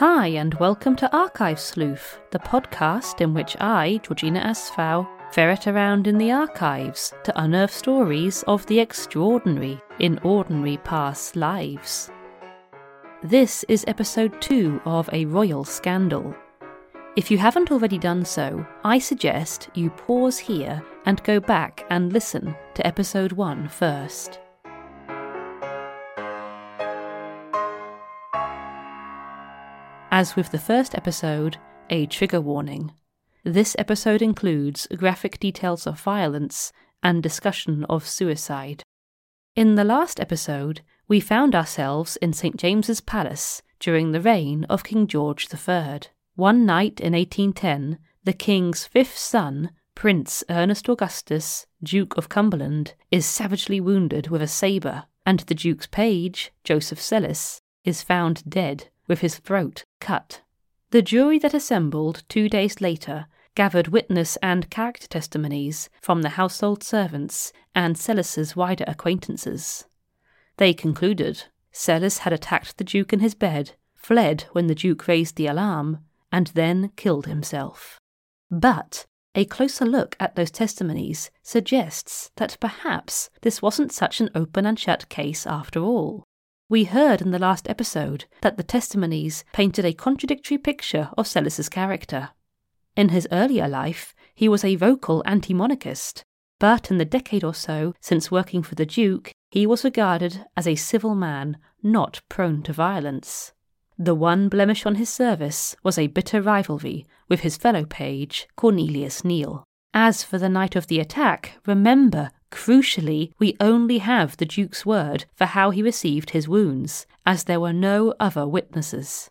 Hi, and welcome to Archive Sleuth, the podcast in which I, Georgina Asfow, ferret around in the archives to unearth stories of the extraordinary in ordinary past lives. This is episode 2 of A Royal Scandal. If you haven't already done so, I suggest you pause here and go back and listen to episode 1 first. As with the first episode, a trigger warning. This episode includes graphic details of violence and discussion of suicide. In the last episode, we found ourselves in St. James's Palace during the reign of King George III. One night in 1810, the King's fifth son, Prince Ernest Augustus, Duke of Cumberland, is savagely wounded with a sabre, and the Duke's page, Joseph Sellis, is found dead with his throat cut. The jury that assembled two days later gathered witness and character testimonies from the household servants and Sellis's wider acquaintances. They concluded Sellis had attacked the Duke in his bed, fled when the Duke raised the alarm, and then killed himself. But a closer look at those testimonies suggests that perhaps this wasn't such an open and shut case after all. We heard in the last episode that the testimonies painted a contradictory picture of Sellis's character. In his earlier life, he was a vocal anti monarchist, but in the decade or so since working for the Duke, he was regarded as a civil man, not prone to violence. The one blemish on his service was a bitter rivalry with his fellow page, Cornelius Neal. As for the night of the attack, remember Crucially, we only have the Duke's word for how he received his wounds, as there were no other witnesses.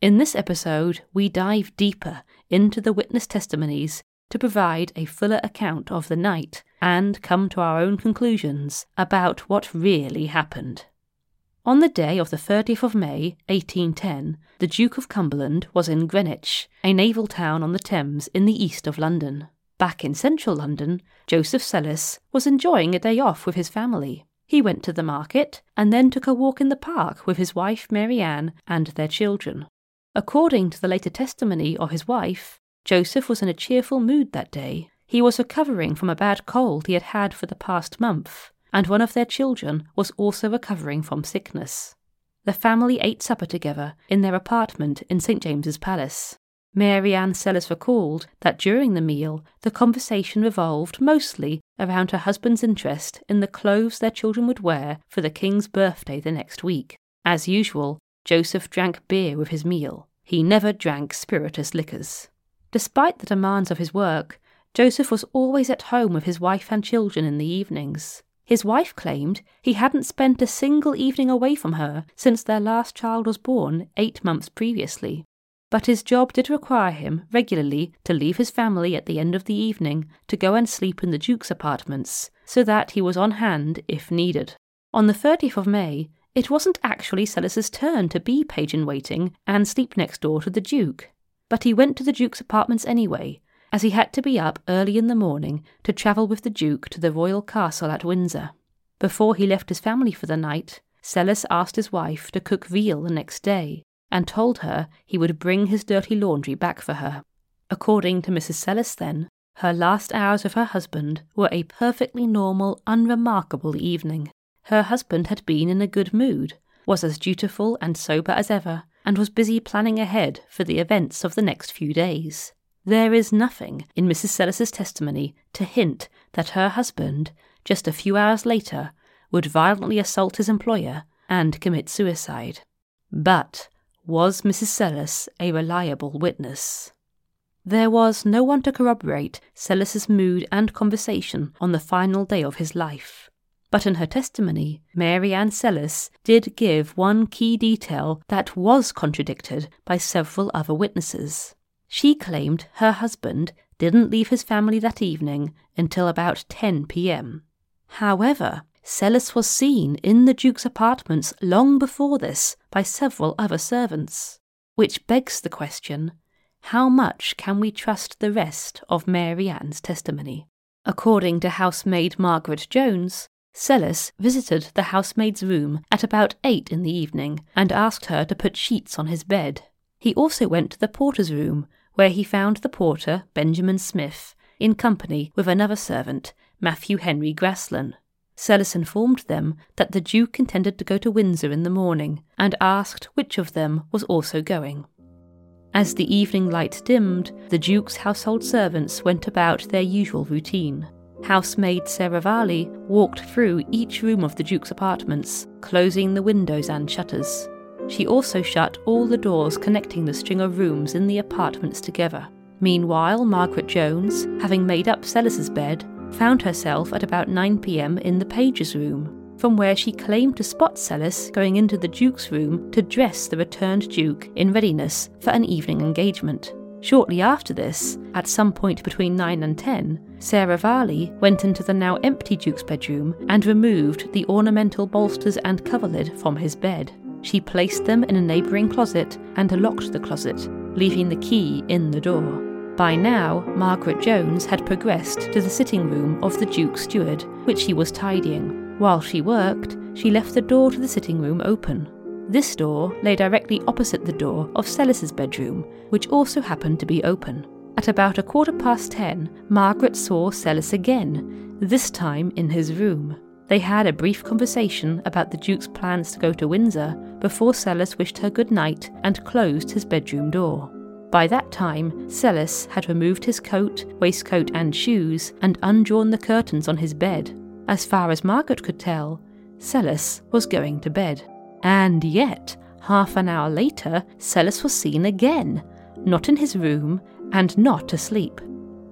In this episode, we dive deeper into the witness testimonies to provide a fuller account of the night and come to our own conclusions about what really happened. On the day of the 30th of May, 1810, the Duke of Cumberland was in Greenwich, a naval town on the Thames in the east of London. Back in central London, Joseph Sellis was enjoying a day off with his family. He went to the market and then took a walk in the park with his wife Mary Ann and their children. According to the later testimony of his wife, Joseph was in a cheerful mood that day. He was recovering from a bad cold he had had for the past month, and one of their children was also recovering from sickness. The family ate supper together in their apartment in St. James's Palace. Mary Ann Sellis recalled that during the meal, the conversation revolved mostly around her husband's interest in the clothes their children would wear for the king's birthday the next week. As usual, Joseph drank beer with his meal. He never drank spirituous liquors. Despite the demands of his work, Joseph was always at home with his wife and children in the evenings. His wife claimed he hadn't spent a single evening away from her since their last child was born eight months previously but his job did require him regularly to leave his family at the end of the evening to go and sleep in the Duke's apartments, so that he was on hand if needed. On the 30th of May, it wasn't actually Sellis's turn to be page in waiting and sleep next door to the Duke, but he went to the Duke's apartments anyway, as he had to be up early in the morning to travel with the Duke to the royal castle at Windsor. Before he left his family for the night, Sellis asked his wife to cook veal the next day, and told her he would bring his dirty laundry back for her. According to Mrs. Sellis, then, her last hours with her husband were a perfectly normal, unremarkable evening. Her husband had been in a good mood, was as dutiful and sober as ever, and was busy planning ahead for the events of the next few days. There is nothing in Mrs. Sellis's testimony to hint that her husband, just a few hours later, would violently assault his employer and commit suicide. But was Mrs. Sellis a reliable witness? There was no one to corroborate Sellis's mood and conversation on the final day of his life. But in her testimony, Mary Ann Sellis did give one key detail that was contradicted by several other witnesses. She claimed her husband didn't leave his family that evening until about 10 p.m. However, Sellis was seen in the Duke's apartments long before this by several other servants, which begs the question how much can we trust the rest of Mary Ann's testimony? According to housemaid Margaret Jones, Sellis visited the housemaid's room at about eight in the evening and asked her to put sheets on his bed. He also went to the porter's room, where he found the porter, Benjamin Smith, in company with another servant, Matthew Henry Graslin. Sellis informed them that the Duke intended to go to Windsor in the morning and asked which of them was also going. As the evening light dimmed, the Duke's household servants went about their usual routine. Housemaid Sarah Varley walked through each room of the Duke's apartments, closing the windows and shutters. She also shut all the doors connecting the string of rooms in the apartments together. Meanwhile, Margaret Jones, having made up Sellis's bed, found herself at about 9 pm in the page's room, from where she claimed to spot Sellis going into the Duke's room to dress the returned Duke in readiness for an evening engagement. Shortly after this, at some point between 9 and 10, Sarah Varley went into the now empty Duke's bedroom and removed the ornamental bolsters and coverlid from his bed. She placed them in a neighbouring closet and locked the closet, leaving the key in the door. By now, Margaret Jones had progressed to the sitting room of the Duke's steward, which she was tidying. While she worked, she left the door to the sitting room open. This door lay directly opposite the door of Sellis's bedroom, which also happened to be open. At about a quarter past ten, Margaret saw Sellis again, this time in his room. They had a brief conversation about the Duke's plans to go to Windsor before Sellis wished her good night and closed his bedroom door. By that time, Sellis had removed his coat, waistcoat, and shoes and undrawn the curtains on his bed. As far as Margaret could tell, Sellis was going to bed. And yet, half an hour later, Sellis was seen again, not in his room and not asleep.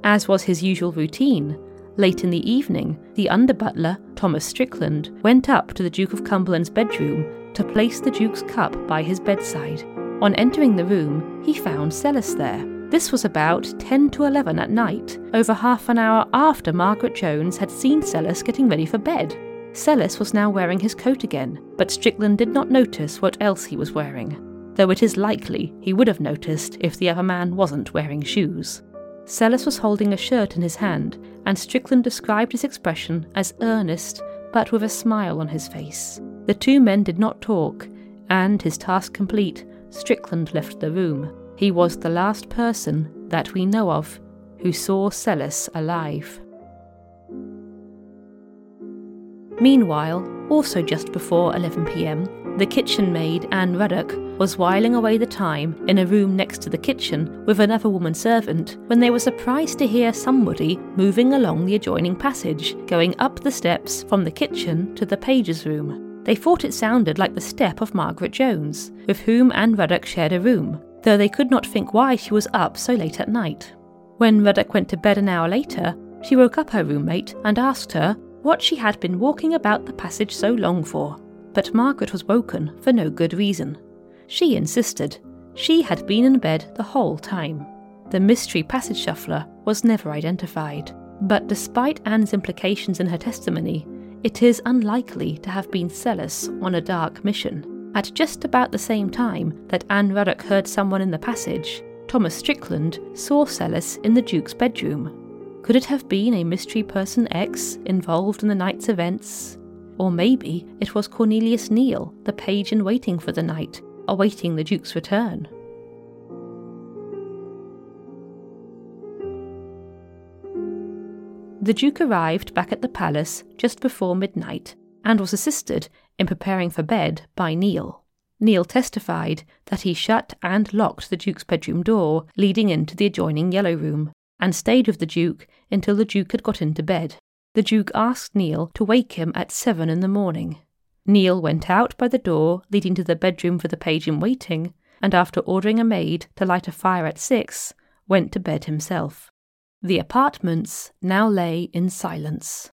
As was his usual routine, late in the evening, the under butler, Thomas Strickland, went up to the Duke of Cumberland's bedroom to place the Duke's cup by his bedside. On entering the room, he found Sellis there. This was about 10 to 11 at night, over half an hour after Margaret Jones had seen Sellis getting ready for bed. Sellis was now wearing his coat again, but Strickland did not notice what else he was wearing, though it is likely he would have noticed if the other man wasn't wearing shoes. Sellis was holding a shirt in his hand, and Strickland described his expression as earnest, but with a smile on his face. The two men did not talk, and, his task complete, Strickland left the room. He was the last person that we know of who saw Sellis alive. Meanwhile, also just before 11pm, the kitchen maid, Anne Ruddock, was whiling away the time in a room next to the kitchen with another woman servant when they were surprised to hear somebody moving along the adjoining passage, going up the steps from the kitchen to the page's room. They thought it sounded like the step of Margaret Jones, with whom Anne Ruddock shared a room, though they could not think why she was up so late at night. When Ruddock went to bed an hour later, she woke up her roommate and asked her what she had been walking about the passage so long for, but Margaret was woken for no good reason. She insisted she had been in bed the whole time. The mystery passage shuffler was never identified, but despite Anne's implications in her testimony, it is unlikely to have been Sellis on a dark mission. At just about the same time that Anne Ruddock heard someone in the passage, Thomas Strickland saw Sellis in the Duke's bedroom. Could it have been a mystery person X involved in the night's events? Or maybe it was Cornelius Neal, the page in waiting for the night, awaiting the Duke's return. The Duke arrived back at the palace just before midnight and was assisted in preparing for bed by Neil. Neil testified that he shut and locked the Duke's bedroom door leading into the adjoining yellow room and stayed with the Duke until the Duke had got into bed. The Duke asked Neil to wake him at seven in the morning. Neil went out by the door leading to the bedroom for the page in waiting, and after ordering a maid to light a fire at six, went to bed himself. The apartments now lay in silence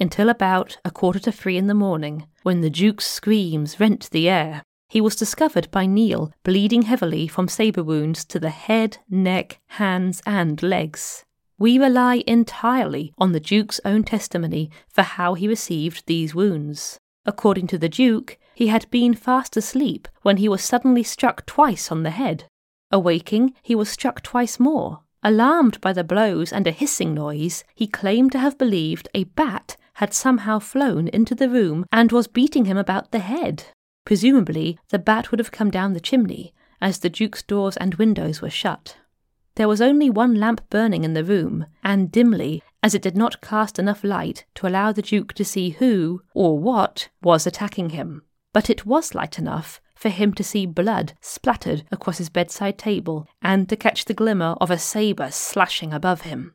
until about a quarter to three in the morning, when the Duke's screams rent the air. He was discovered by Neil bleeding heavily from sabre wounds to the head, neck, hands, and legs. We rely entirely on the Duke's own testimony for how he received these wounds. According to the Duke, he had been fast asleep when he was suddenly struck twice on the head. Awaking, he was struck twice more. Alarmed by the blows and a hissing noise, he claimed to have believed a bat had somehow flown into the room and was beating him about the head. Presumably, the bat would have come down the chimney, as the Duke's doors and windows were shut. There was only one lamp burning in the room, and dimly, as it did not cast enough light to allow the Duke to see who, or what, was attacking him. But it was light enough for him to see blood splattered across his bedside table and to catch the glimmer of a sabre slashing above him.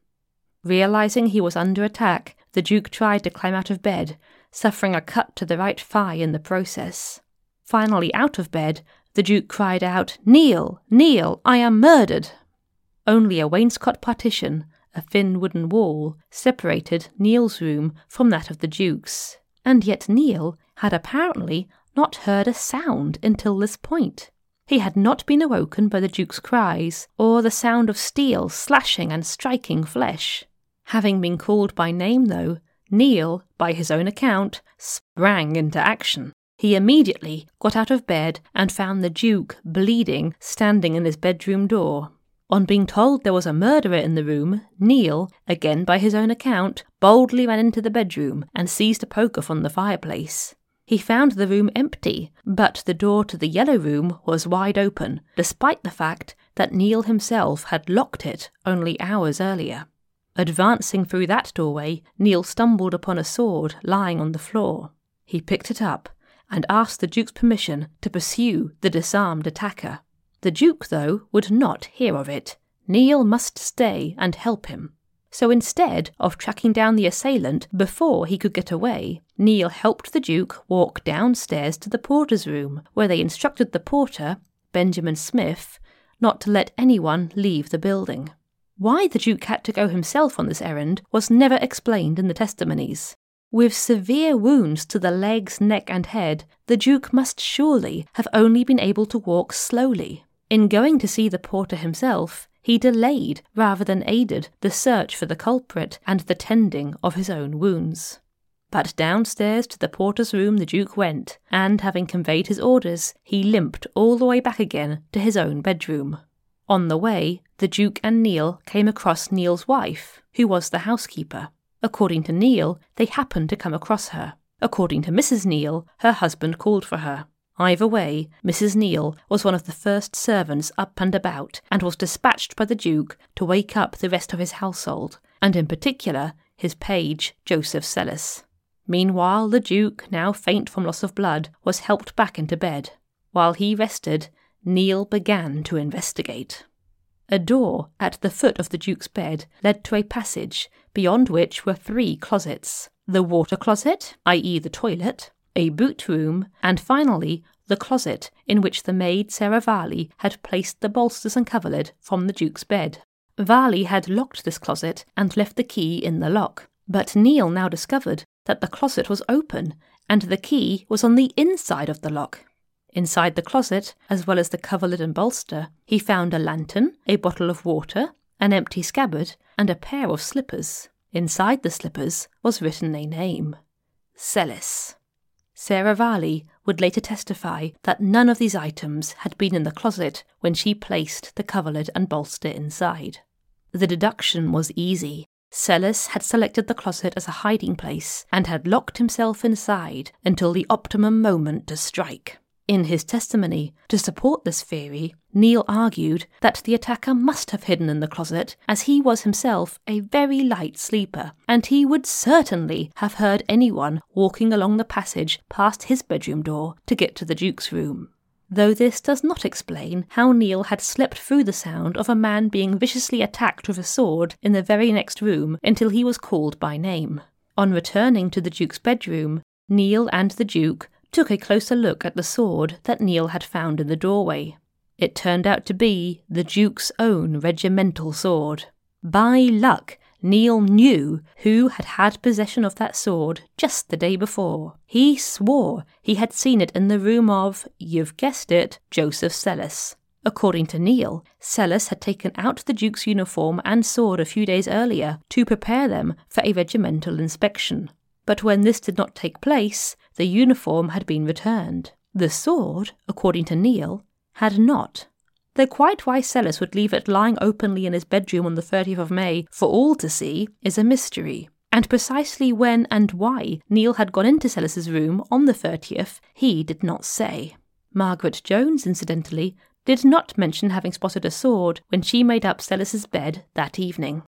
Realizing he was under attack, the Duke tried to climb out of bed, suffering a cut to the right thigh in the process. Finally out of bed, the Duke cried out, Neil! Neil! I am murdered! Only a wainscot partition, a thin wooden wall, separated Neil's room from that of the Duke's. And yet Neil had apparently not heard a sound until this point. He had not been awoken by the Duke's cries, or the sound of steel slashing and striking flesh. Having been called by name, though, Neil, by his own account, sprang into action. He immediately got out of bed and found the Duke, bleeding, standing in his bedroom door. On being told there was a murderer in the room, Neil, again by his own account, boldly ran into the bedroom and seized a poker from the fireplace. He found the room empty, but the door to the yellow room was wide open, despite the fact that Neil himself had locked it only hours earlier. Advancing through that doorway, Neil stumbled upon a sword lying on the floor. He picked it up and asked the Duke's permission to pursue the disarmed attacker. The Duke, though, would not hear of it. Neil must stay and help him. So instead of tracking down the assailant before he could get away, Neil helped the Duke walk downstairs to the porter's room, where they instructed the porter, Benjamin Smith, not to let anyone leave the building. Why the Duke had to go himself on this errand was never explained in the testimonies. With severe wounds to the legs, neck, and head, the Duke must surely have only been able to walk slowly. In going to see the porter himself, he delayed rather than aided the search for the culprit and the tending of his own wounds. But downstairs to the porter's room the Duke went, and having conveyed his orders, he limped all the way back again to his own bedroom. On the way, the Duke and Neil came across Neil's wife, who was the housekeeper. According to Neil, they happened to come across her. According to Mrs. Neil, her husband called for her. Either way, Mrs. Neal was one of the first servants up and about, and was dispatched by the Duke to wake up the rest of his household, and in particular his page, Joseph Sellis. Meanwhile, the Duke, now faint from loss of blood, was helped back into bed. While he rested, Neal began to investigate. A door at the foot of the Duke's bed led to a passage, beyond which were three closets the water closet, i.e., the toilet, a boot room, and finally the closet in which the maid Sarah Varley had placed the bolsters and coverlid from the Duke's bed. Varley had locked this closet and left the key in the lock, but Neil now discovered that the closet was open and the key was on the inside of the lock. Inside the closet, as well as the coverlid and bolster, he found a lantern, a bottle of water, an empty scabbard, and a pair of slippers. Inside the slippers was written a name Sellis. Sarah Varley would later testify that none of these items had been in the closet when she placed the coverlid and bolster inside. The deduction was easy. Sellis had selected the closet as a hiding place and had locked himself inside until the optimum moment to strike. In his testimony, to support this theory, Neil argued that the attacker must have hidden in the closet, as he was himself a very light sleeper, and he would certainly have heard anyone walking along the passage past his bedroom door to get to the Duke's room. Though this does not explain how Neil had slept through the sound of a man being viciously attacked with a sword in the very next room until he was called by name. On returning to the Duke's bedroom, Neil and the Duke took a closer look at the sword that Neil had found in the doorway. It turned out to be the Duke's own regimental sword. By luck, Neil knew who had had possession of that sword just the day before. He swore he had seen it in the room of, you've guessed it, Joseph Sellis. According to Neil, Sellis had taken out the Duke's uniform and sword a few days earlier to prepare them for a regimental inspection. But when this did not take place, the uniform had been returned. The sword, according to Neil, had not. Though quite why Sellis would leave it lying openly in his bedroom on the 30th of May for all to see is a mystery. And precisely when and why Neil had gone into Sellis's room on the 30th, he did not say. Margaret Jones, incidentally, did not mention having spotted a sword when she made up Sellis's bed that evening.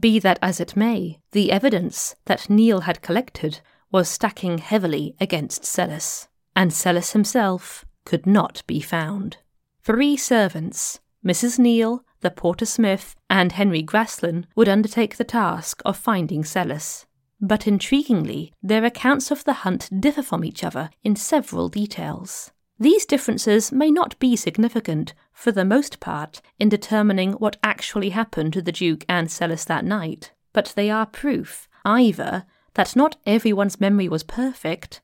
Be that as it may, the evidence that Neil had collected was stacking heavily against Sellis, and Sellis himself could not be found. Three servants, Mrs. Neal, the porter Smith, and Henry Graslin, would undertake the task of finding Sellis. But intriguingly, their accounts of the hunt differ from each other in several details. These differences may not be significant, for the most part, in determining what actually happened to the Duke and Sellis that night, but they are proof either that not everyone's memory was perfect,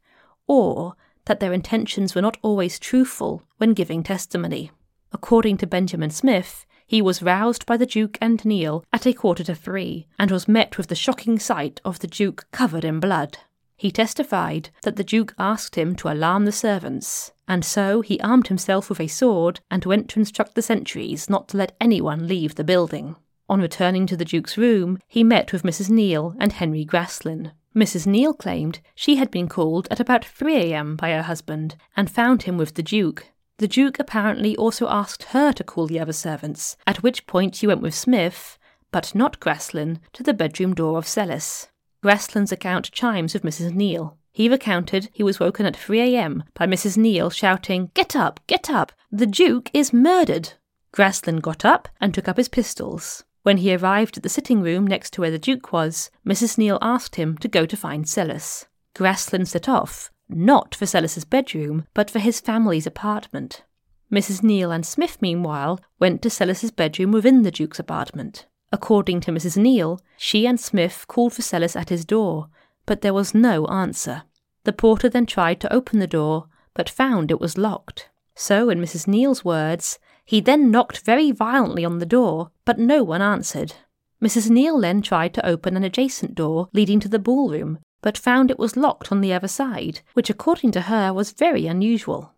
or that their intentions were not always truthful when giving testimony. According to Benjamin Smith, he was roused by the Duke and Neil at a quarter to three, and was met with the shocking sight of the Duke covered in blood. He testified that the Duke asked him to alarm the servants, and so he armed himself with a sword and went to instruct the sentries not to let anyone leave the building. On returning to the Duke's room, he met with Mrs. Neil and Henry Graslin. Mrs. Neal claimed she had been called at about 3 a.m. by her husband and found him with the Duke. The Duke apparently also asked her to call the other servants, at which point she went with Smith, but not Graslin, to the bedroom door of Sellis. Graslin's account chimes with Mrs. Neal. He recounted he was woken at 3 a.m. by Mrs. Neal shouting, Get up, get up, the Duke is murdered. Graslin got up and took up his pistols. When he arrived at the sitting room next to where the Duke was, Mrs. Neal asked him to go to find Sellis. Graslin set off, not for Sellis's bedroom, but for his family's apartment. Mrs. Neal and Smith, meanwhile, went to Sellis's bedroom within the Duke's apartment. According to Mrs. Neal, she and Smith called for Sellis at his door, but there was no answer. The porter then tried to open the door, but found it was locked. So, in Mrs. Neal's words, he then knocked very violently on the door, but no one answered. Mrs. Neal then tried to open an adjacent door leading to the ballroom, but found it was locked on the other side, which according to her was very unusual.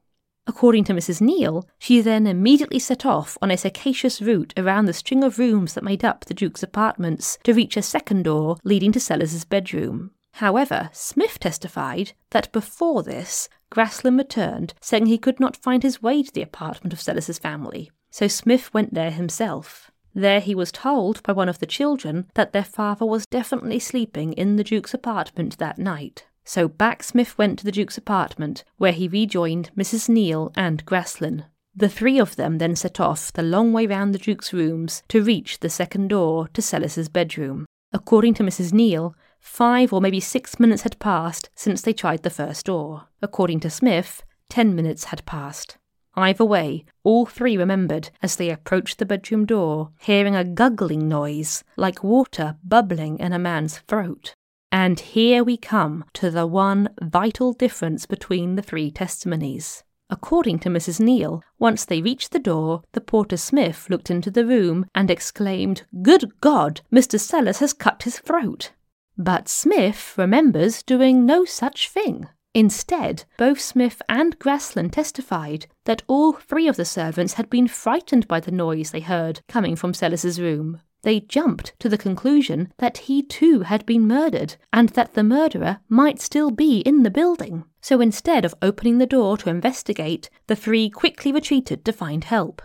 According to Mrs. Neal, she then immediately set off on a circuitous route around the string of rooms that made up the Duke's apartments to reach a second door leading to Sellis's bedroom. However, Smith testified that before this, Graslin returned saying he could not find his way to the apartment of Sellis's family, so Smith went there himself. There he was told by one of the children that their father was definitely sleeping in the Duke's apartment that night. So back Smith went to the Duke's apartment, where he rejoined Mrs. Neal and Graslin. The three of them then set off the long way round the Duke's rooms to reach the second door to Sellis's bedroom. According to Mrs. Neil, five or maybe six minutes had passed since they tried the first door. According to Smith, ten minutes had passed. Either way, all three remembered as they approached the bedroom door, hearing a guggling noise like water bubbling in a man's throat. And here we come to the one vital difference between the three testimonies. According to Mrs. Neal, once they reached the door, the porter Smith looked into the room and exclaimed, Good God, Mr. Sellis has cut his throat. But Smith remembers doing no such thing. Instead, both Smith and Graslin testified that all three of the servants had been frightened by the noise they heard coming from Sellis's room. They jumped to the conclusion that he too had been murdered and that the murderer might still be in the building. So instead of opening the door to investigate, the three quickly retreated to find help.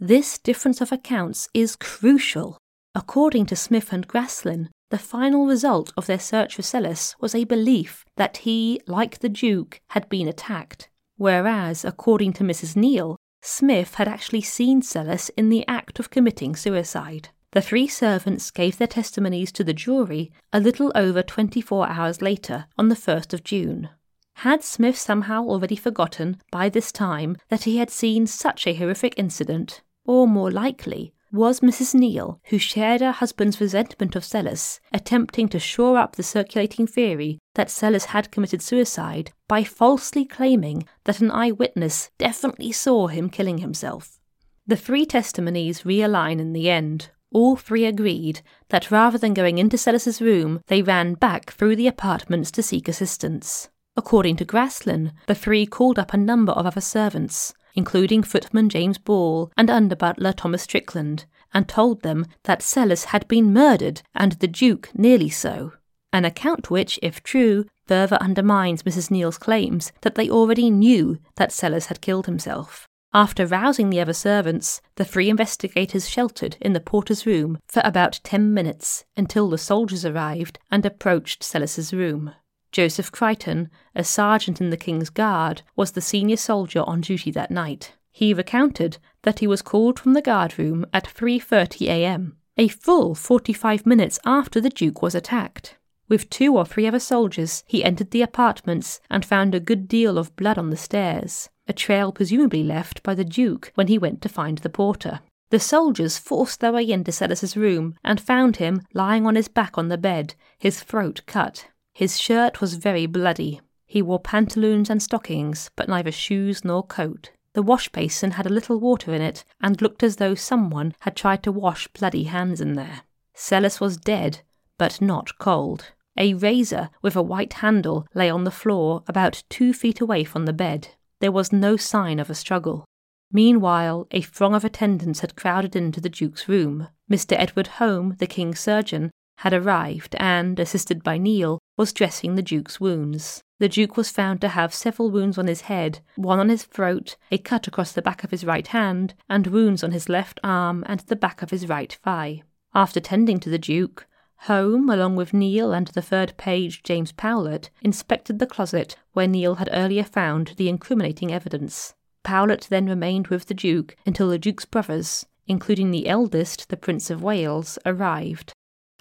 This difference of accounts is crucial. According to Smith and Graslin, the final result of their search for Sellis was a belief that he, like the Duke, had been attacked, whereas, according to Mrs. Neal, Smith had actually seen Sellis in the act of committing suicide. The three servants gave their testimonies to the jury a little over 24 hours later, on the 1st of June. Had Smith somehow already forgotten by this time that he had seen such a horrific incident? Or more likely, was Mrs. Neal, who shared her husband's resentment of Sellis, attempting to shore up the circulating theory that Sellis had committed suicide by falsely claiming that an eyewitness definitely saw him killing himself. The three testimonies realign in the end. All three agreed that rather than going into Sellis's room, they ran back through the apartments to seek assistance. According to Graslin, the three called up a number of other servants, including footman James Ball and under butler Thomas Strickland, and told them that Sellis had been murdered and the Duke nearly so. An account which, if true, further undermines Mrs. Neal's claims that they already knew that Sellis had killed himself. After rousing the other servants, the three investigators sheltered in the porter's room for about ten minutes until the soldiers arrived and approached Sellis's room. Joseph Crichton, a sergeant in the King's Guard, was the senior soldier on duty that night. He recounted that he was called from the guard room at 3:30 a.m., a full 45 minutes after the duke was attacked. With two or three other soldiers, he entered the apartments and found a good deal of blood on the stairs, a trail presumably left by the duke when he went to find the porter. The soldiers forced their way into Sellis's room and found him lying on his back on the bed, his throat cut. His shirt was very bloody. He wore pantaloons and stockings, but neither shoes nor coat. The wash basin had a little water in it, and looked as though someone had tried to wash bloody hands in there. Sellis was dead, but not cold. A razor with a white handle lay on the floor about two feet away from the bed. There was no sign of a struggle. Meanwhile, a throng of attendants had crowded into the Duke's room. Mr. Edward Home, the King's surgeon, had arrived and, assisted by Neal, was dressing the Duke's wounds. The Duke was found to have several wounds on his head, one on his throat, a cut across the back of his right hand, and wounds on his left arm and the back of his right thigh. After tending to the Duke, Home, along with Neal and the third page, James Powlett, inspected the closet where Neal had earlier found the incriminating evidence. Powlett then remained with the Duke until the Duke's brothers, including the eldest, the Prince of Wales, arrived.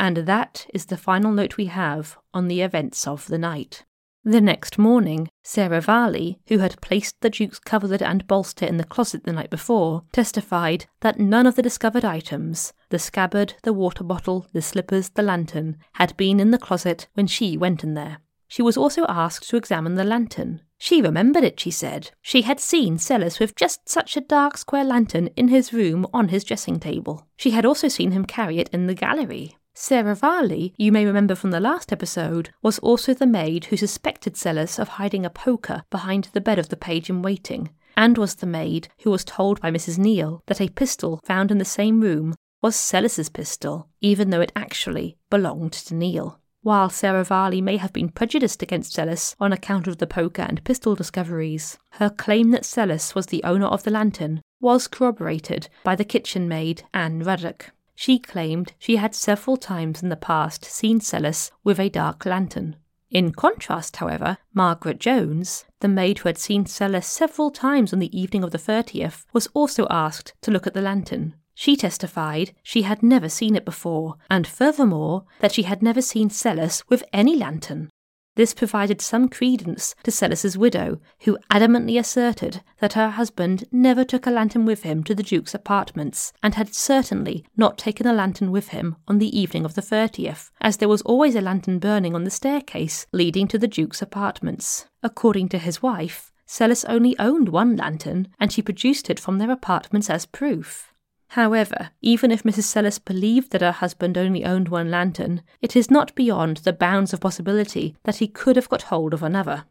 And that is the final note we have on the events of the night. The next morning, Sarah Varley, who had placed the Duke's coverlet and bolster in the closet the night before, testified that none of the discovered items the scabbard, the water bottle, the slippers, the lantern had been in the closet when she went in there. She was also asked to examine the lantern. She remembered it, she said. She had seen Sellis with just such a dark square lantern in his room on his dressing table. She had also seen him carry it in the gallery. Sarah Varley, you may remember from the last episode, was also the maid who suspected Sellis of hiding a poker behind the bed of the page in waiting, and was the maid who was told by Mrs. Neal that a pistol found in the same room was Sellis's pistol, even though it actually belonged to Neal. While Sarah Varley may have been prejudiced against Sellis on account of the poker and pistol discoveries, her claim that Sellis was the owner of the lantern was corroborated by the kitchen maid, Anne Ruddock. She claimed she had several times in the past seen Sellis with a dark lantern. In contrast, however, Margaret Jones, the maid who had seen Sellis several times on the evening of the 30th, was also asked to look at the lantern. She testified she had never seen it before, and furthermore, that she had never seen Sellis with any lantern. This provided some credence to Sellis's widow, who adamantly asserted that her husband never took a lantern with him to the Duke's apartments, and had certainly not taken a lantern with him on the evening of the 30th, as there was always a lantern burning on the staircase leading to the Duke's apartments. According to his wife, Sellis only owned one lantern, and she produced it from their apartments as proof. However, even if Mrs. Sellis believed that her husband only owned one lantern, it is not beyond the bounds of possibility that he could have got hold of another.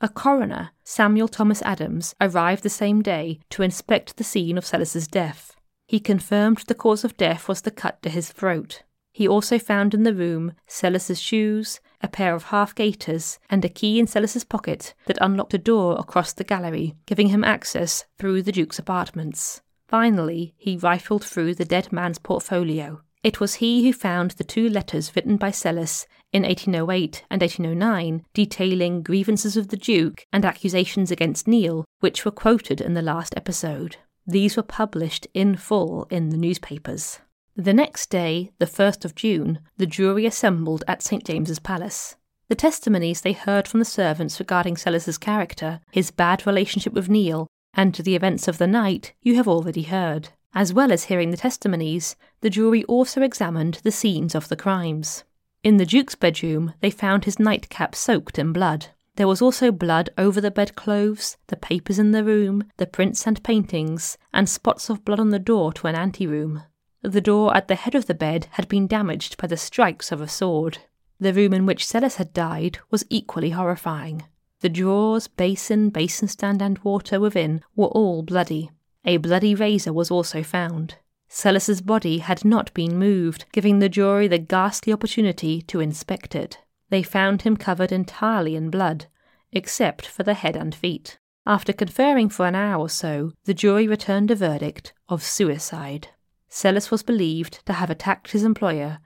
A coroner, Samuel Thomas Adams, arrived the same day to inspect the scene of Sellis's death. He confirmed the cause of death was the cut to his throat. He also found in the room Sellis's shoes, a pair of half gaiters, and a key in Sellis's pocket that unlocked a door across the gallery, giving him access through the Duke's apartments. Finally, he rifled through the dead man's portfolio. It was he who found the two letters written by Sellis in 1808 and 1809 detailing grievances of the Duke and accusations against Neil, which were quoted in the last episode. These were published in full in the newspapers. The next day, the 1st of June, the jury assembled at St James's Palace. The testimonies they heard from the servants regarding Sellis's character, his bad relationship with Neil, and to the events of the night you have already heard. As well as hearing the testimonies, the jury also examined the scenes of the crimes. In the Duke's bedroom, they found his nightcap soaked in blood. There was also blood over the bedclothes, the papers in the room, the prints and paintings, and spots of blood on the door to an anteroom. The door at the head of the bed had been damaged by the strikes of a sword. The room in which Sellis had died was equally horrifying. The drawers, basin, basin stand, and water within were all bloody. A bloody razor was also found. Sellis's body had not been moved, giving the jury the ghastly opportunity to inspect it. They found him covered entirely in blood, except for the head and feet. After conferring for an hour or so, the jury returned a verdict of suicide. Sellis was believed to have attacked his employer,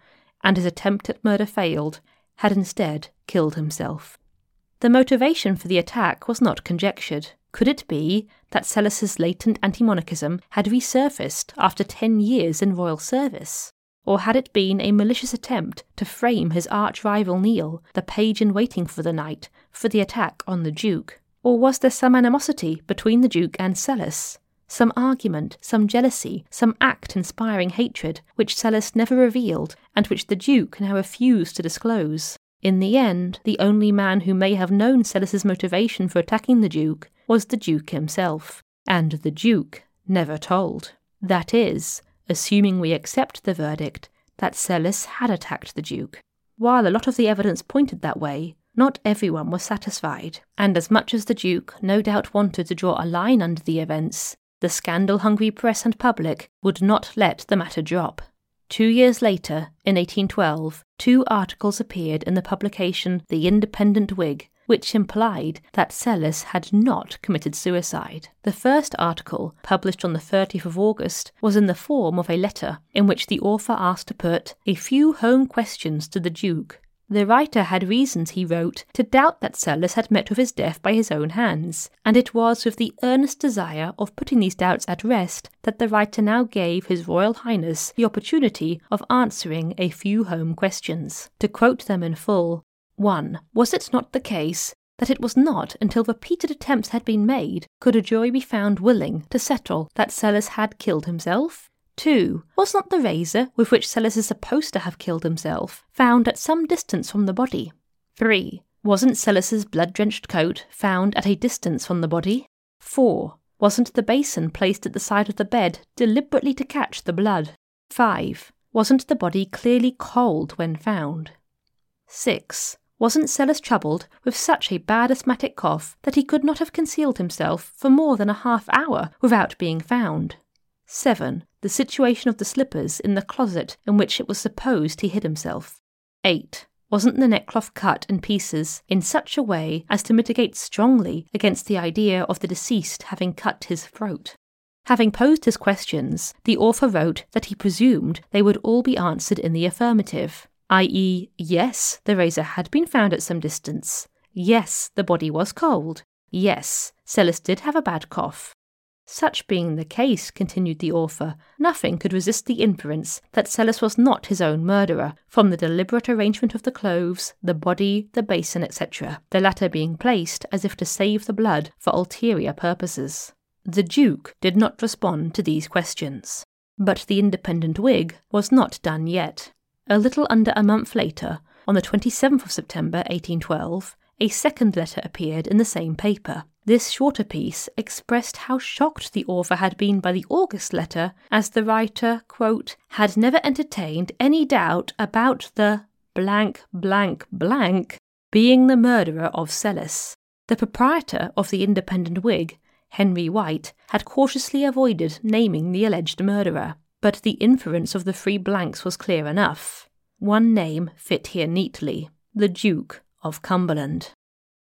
and his attempt at murder failed, had instead killed himself. The motivation for the attack was not conjectured. Could it be that Sellis's latent anti monarchism had resurfaced after ten years in royal service? Or had it been a malicious attempt to frame his arch rival Neil, the page in waiting for the night, for the attack on the Duke? Or was there some animosity between the Duke and Sellis? some argument, some jealousy, some act inspiring hatred, which Sellis never revealed, and which the Duke now refused to disclose. In the end, the only man who may have known Sellis's motivation for attacking the Duke was the Duke himself, and the Duke never told. That is, assuming we accept the verdict that Sellis had attacked the Duke. While a lot of the evidence pointed that way, not everyone was satisfied, and as much as the Duke no doubt wanted to draw a line under the events, the scandal hungry press and public would not let the matter drop. Two years later, in 1812, two articles appeared in the publication The Independent Whig, which implied that Sellis had not committed suicide. The first article, published on the 30th of August, was in the form of a letter in which the author asked to put a few home questions to the Duke the writer had reasons, he wrote, to doubt that Sellis had met with his death by his own hands, and it was with the earnest desire of putting these doubts at rest that the writer now gave His Royal Highness the opportunity of answering a few home questions. To quote them in full 1. Was it not the case that it was not until repeated attempts had been made could a jury be found willing to settle that Sellis had killed himself? 2. Was not the razor with which Sellis is supposed to have killed himself found at some distance from the body? 3. Wasn't Sellis's blood drenched coat found at a distance from the body? 4. Wasn't the basin placed at the side of the bed deliberately to catch the blood? 5. Wasn't the body clearly cold when found? 6. Wasn't Sellis troubled with such a bad asthmatic cough that he could not have concealed himself for more than a half hour without being found? 7. The situation of the slippers in the closet in which it was supposed he hid himself. 8. Wasn't the neckcloth cut in pieces in such a way as to mitigate strongly against the idea of the deceased having cut his throat? Having posed his questions, the author wrote that he presumed they would all be answered in the affirmative, i.e., yes, the razor had been found at some distance. Yes, the body was cold. Yes, Sellis did have a bad cough. Such being the case, continued the author, nothing could resist the inference that Sellis was not his own murderer, from the deliberate arrangement of the clothes, the body, the basin, etc., the latter being placed as if to save the blood for ulterior purposes. The Duke did not respond to these questions. But the Independent Whig was not done yet. A little under a month later, on the 27th of September 1812, a second letter appeared in the same paper. This shorter piece expressed how shocked the author had been by the August letter, as the writer, quote, had never entertained any doubt about the blank blank blank being the murderer of Sellis. The proprietor of the Independent Whig, Henry White, had cautiously avoided naming the alleged murderer, but the inference of the three blanks was clear enough. One name fit here neatly the Duke of Cumberland.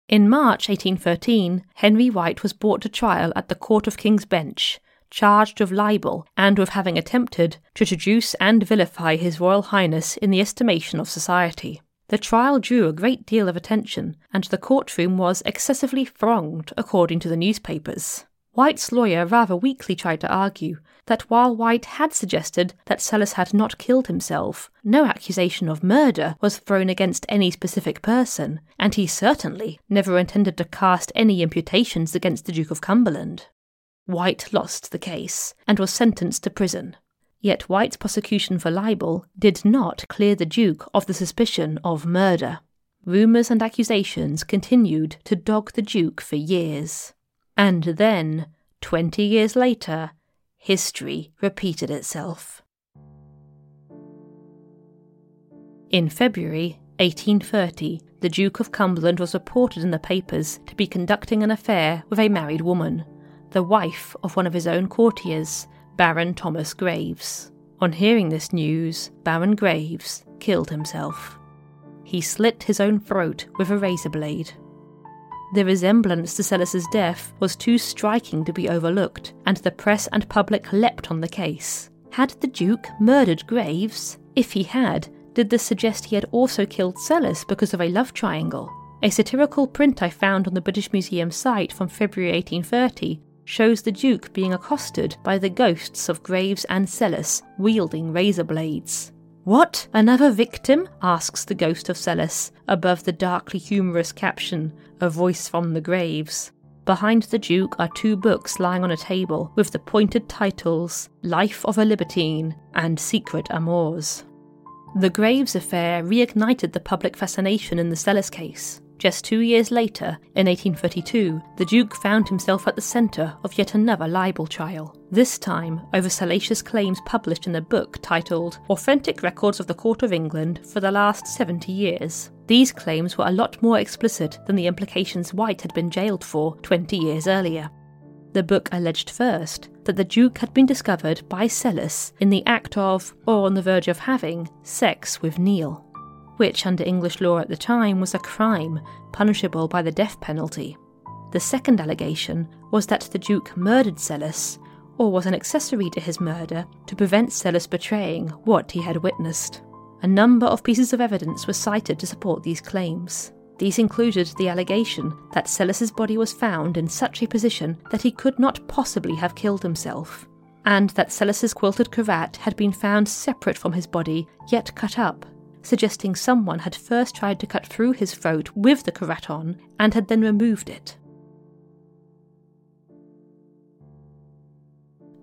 In March 1813, Henry White was brought to trial at the Court of King's Bench, charged with libel and with having attempted to traduce and vilify His Royal Highness in the estimation of society. The trial drew a great deal of attention, and the courtroom was excessively thronged, according to the newspapers. White's lawyer rather weakly tried to argue that while White had suggested that Sellis had not killed himself, no accusation of murder was thrown against any specific person, and he certainly never intended to cast any imputations against the Duke of Cumberland. White lost the case and was sentenced to prison. Yet White's prosecution for libel did not clear the Duke of the suspicion of murder. Rumours and accusations continued to dog the Duke for years. And then, twenty years later, history repeated itself. In February 1830, the Duke of Cumberland was reported in the papers to be conducting an affair with a married woman, the wife of one of his own courtiers, Baron Thomas Graves. On hearing this news, Baron Graves killed himself. He slit his own throat with a razor blade. The resemblance to Sellis's death was too striking to be overlooked, and the press and public leapt on the case. Had the Duke murdered Graves? If he had, did this suggest he had also killed Sellis because of a love triangle? A satirical print I found on the British Museum site from February 1830 shows the Duke being accosted by the ghosts of Graves and Sellis wielding razor blades. What? Another victim? asks the ghost of Sellis, above the darkly humorous caption, A Voice from the Graves. Behind the Duke are two books lying on a table with the pointed titles Life of a Libertine and Secret Amours. The Graves affair reignited the public fascination in the Sellis case. Just two years later, in 1832, the Duke found himself at the centre of yet another libel trial, this time over salacious claims published in a book titled Authentic Records of the Court of England for the Last 70 Years. These claims were a lot more explicit than the implications White had been jailed for 20 years earlier. The book alleged first that the Duke had been discovered by Sellis in the act of, or on the verge of having, sex with Neil which under English law at the time was a crime punishable by the death penalty. The second allegation was that the Duke murdered Sellis, or was an accessory to his murder, to prevent Sellis betraying what he had witnessed. A number of pieces of evidence were cited to support these claims. These included the allegation that Sellis's body was found in such a position that he could not possibly have killed himself, and that Sellis's quilted cravat had been found separate from his body, yet cut up suggesting someone had first tried to cut through his throat with the cravat on and had then removed it.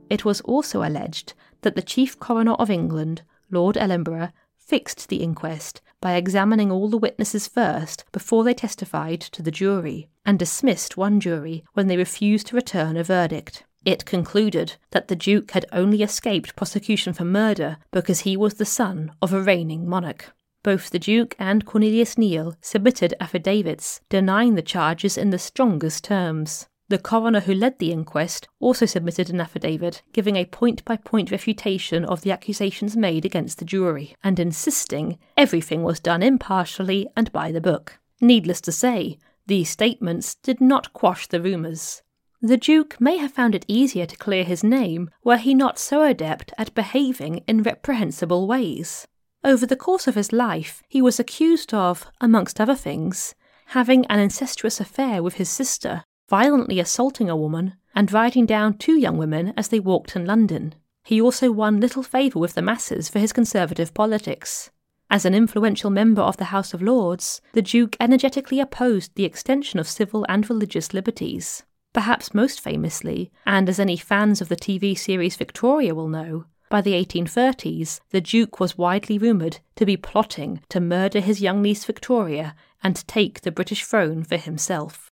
It was also alleged that the Chief Coroner of England, Lord Ellenborough, fixed the inquest by examining all the witnesses first before they testified to the jury, and dismissed one jury when they refused to return a verdict. It concluded that the Duke had only escaped prosecution for murder because he was the son of a reigning monarch. Both the Duke and Cornelius Neal submitted affidavits denying the charges in the strongest terms. The coroner who led the inquest also submitted an affidavit giving a point by point refutation of the accusations made against the jury and insisting everything was done impartially and by the book. Needless to say, these statements did not quash the rumours. The Duke may have found it easier to clear his name were he not so adept at behaving in reprehensible ways. Over the course of his life, he was accused of, amongst other things, having an incestuous affair with his sister, violently assaulting a woman, and riding down two young women as they walked in London. He also won little favour with the masses for his conservative politics. As an influential member of the House of Lords, the Duke energetically opposed the extension of civil and religious liberties. Perhaps most famously, and as any fans of the TV series Victoria will know, by the 1830s, the Duke was widely rumoured to be plotting to murder his young niece Victoria and take the British throne for himself.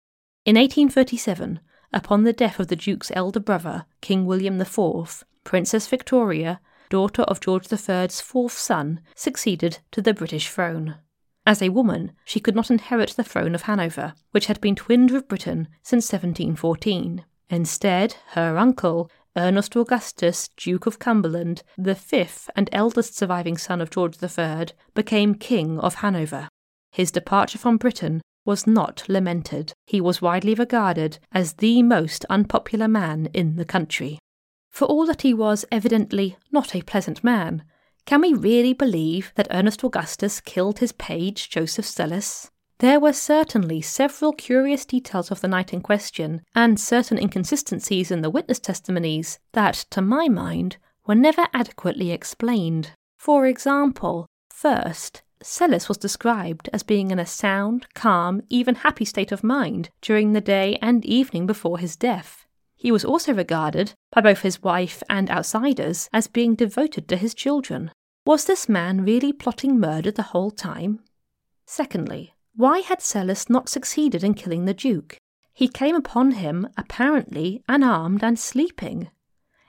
In 1837, upon the death of the Duke's elder brother, King William IV, Princess Victoria, daughter of George III's fourth son, succeeded to the British throne. As a woman, she could not inherit the throne of Hanover, which had been twinned with Britain since 1714. Instead, her uncle, Ernest Augustus, Duke of Cumberland, the fifth and eldest surviving son of George III, became King of Hanover. His departure from Britain was not lamented. He was widely regarded as the most unpopular man in the country. For all that he was evidently not a pleasant man, can we really believe that Ernest Augustus killed his page, Joseph Sellis? There were certainly several curious details of the night in question, and certain inconsistencies in the witness testimonies that, to my mind, were never adequately explained. For example, first, Sellis was described as being in a sound, calm, even happy state of mind during the day and evening before his death. He was also regarded, by both his wife and outsiders, as being devoted to his children. Was this man really plotting murder the whole time? Secondly, why had Sellis not succeeded in killing the Duke? He came upon him, apparently, unarmed and sleeping.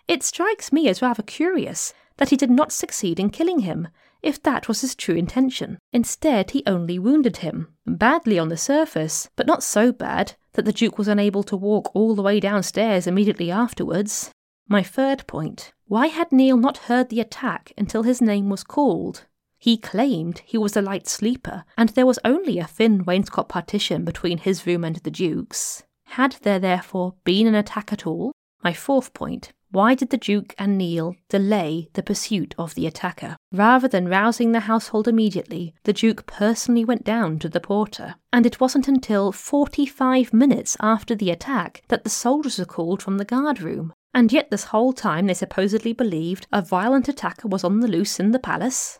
It strikes me as rather curious that he did not succeed in killing him, if that was his true intention. Instead, he only wounded him, badly on the surface, but not so bad that the Duke was unable to walk all the way downstairs immediately afterwards. My third point why had Neil not heard the attack until his name was called? He claimed he was a light sleeper, and there was only a thin wainscot partition between his room and the Duke's. Had there therefore been an attack at all? My fourth point why did the Duke and Neil delay the pursuit of the attacker? Rather than rousing the household immediately, the Duke personally went down to the porter, and it wasn't until 45 minutes after the attack that the soldiers were called from the guard room. And yet, this whole time, they supposedly believed a violent attacker was on the loose in the palace.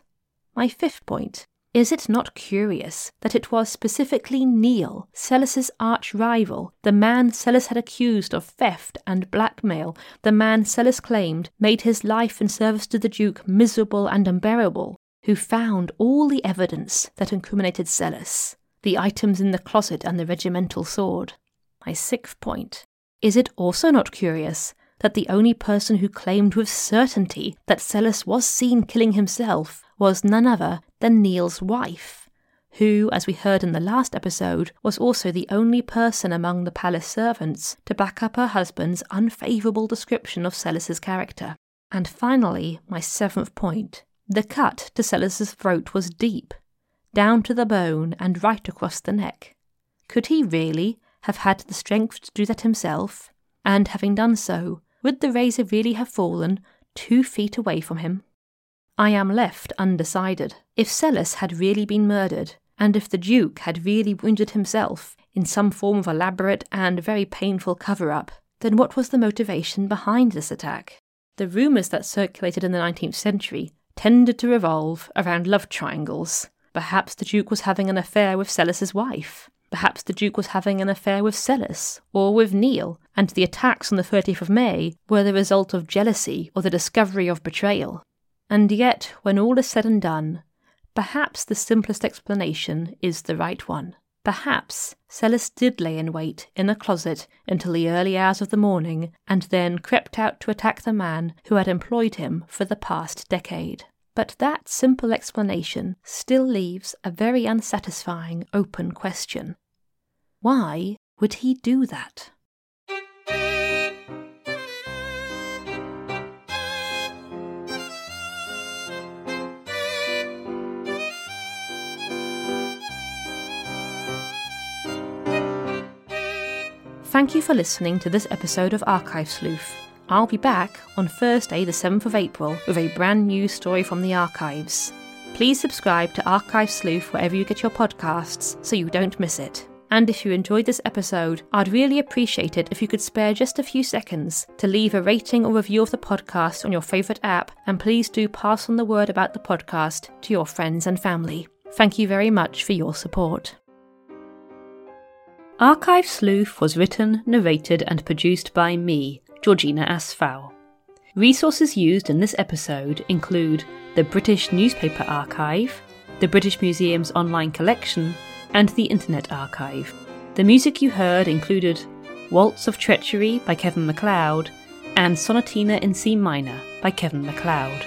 My fifth point is it not curious that it was specifically Neil, Sellis's arch rival, the man Sellis had accused of theft and blackmail, the man Sellis claimed made his life in service to the Duke miserable and unbearable, who found all the evidence that incriminated Sellis, the items in the closet and the regimental sword? My sixth point. Is it also not curious that the only person who claimed with certainty that Sellis was seen killing himself was none other than Neil's wife, who, as we heard in the last episode, was also the only person among the palace servants to back up her husband's unfavourable description of Sellis's character. And finally, my seventh point. The cut to Sellis's throat was deep, down to the bone and right across the neck. Could he really have had the strength to do that himself? And having done so, would the razor really have fallen two feet away from him? I am left undecided. If Sellis had really been murdered, and if the Duke had really wounded himself in some form of elaborate and very painful cover up, then what was the motivation behind this attack? The rumours that circulated in the 19th century tended to revolve around love triangles. Perhaps the Duke was having an affair with Sellis's wife. Perhaps the Duke was having an affair with Sellis, or with Neil, and the attacks on the 30th of May were the result of jealousy or the discovery of betrayal. And yet, when all is said and done, perhaps the simplest explanation is the right one. Perhaps Sellis did lay in wait in a closet until the early hours of the morning and then crept out to attack the man who had employed him for the past decade. But that simple explanation still leaves a very unsatisfying open question. Why would he do that? Thank you for listening to this episode of Archive Sleuth. I'll be back on Thursday, the 7th of April, with a brand new story from the archives. Please subscribe to Archive Sleuth wherever you get your podcasts so you don't miss it. And if you enjoyed this episode, I'd really appreciate it if you could spare just a few seconds to leave a rating or review of the podcast on your favourite app, and please do pass on the word about the podcast to your friends and family. Thank you very much for your support. Archive Sleuth was written, narrated, and produced by me, Georgina Asfow. Resources used in this episode include the British Newspaper Archive, the British Museum's online collection, and the Internet Archive. The music you heard included Waltz of Treachery by Kevin MacLeod and Sonatina in C minor by Kevin MacLeod.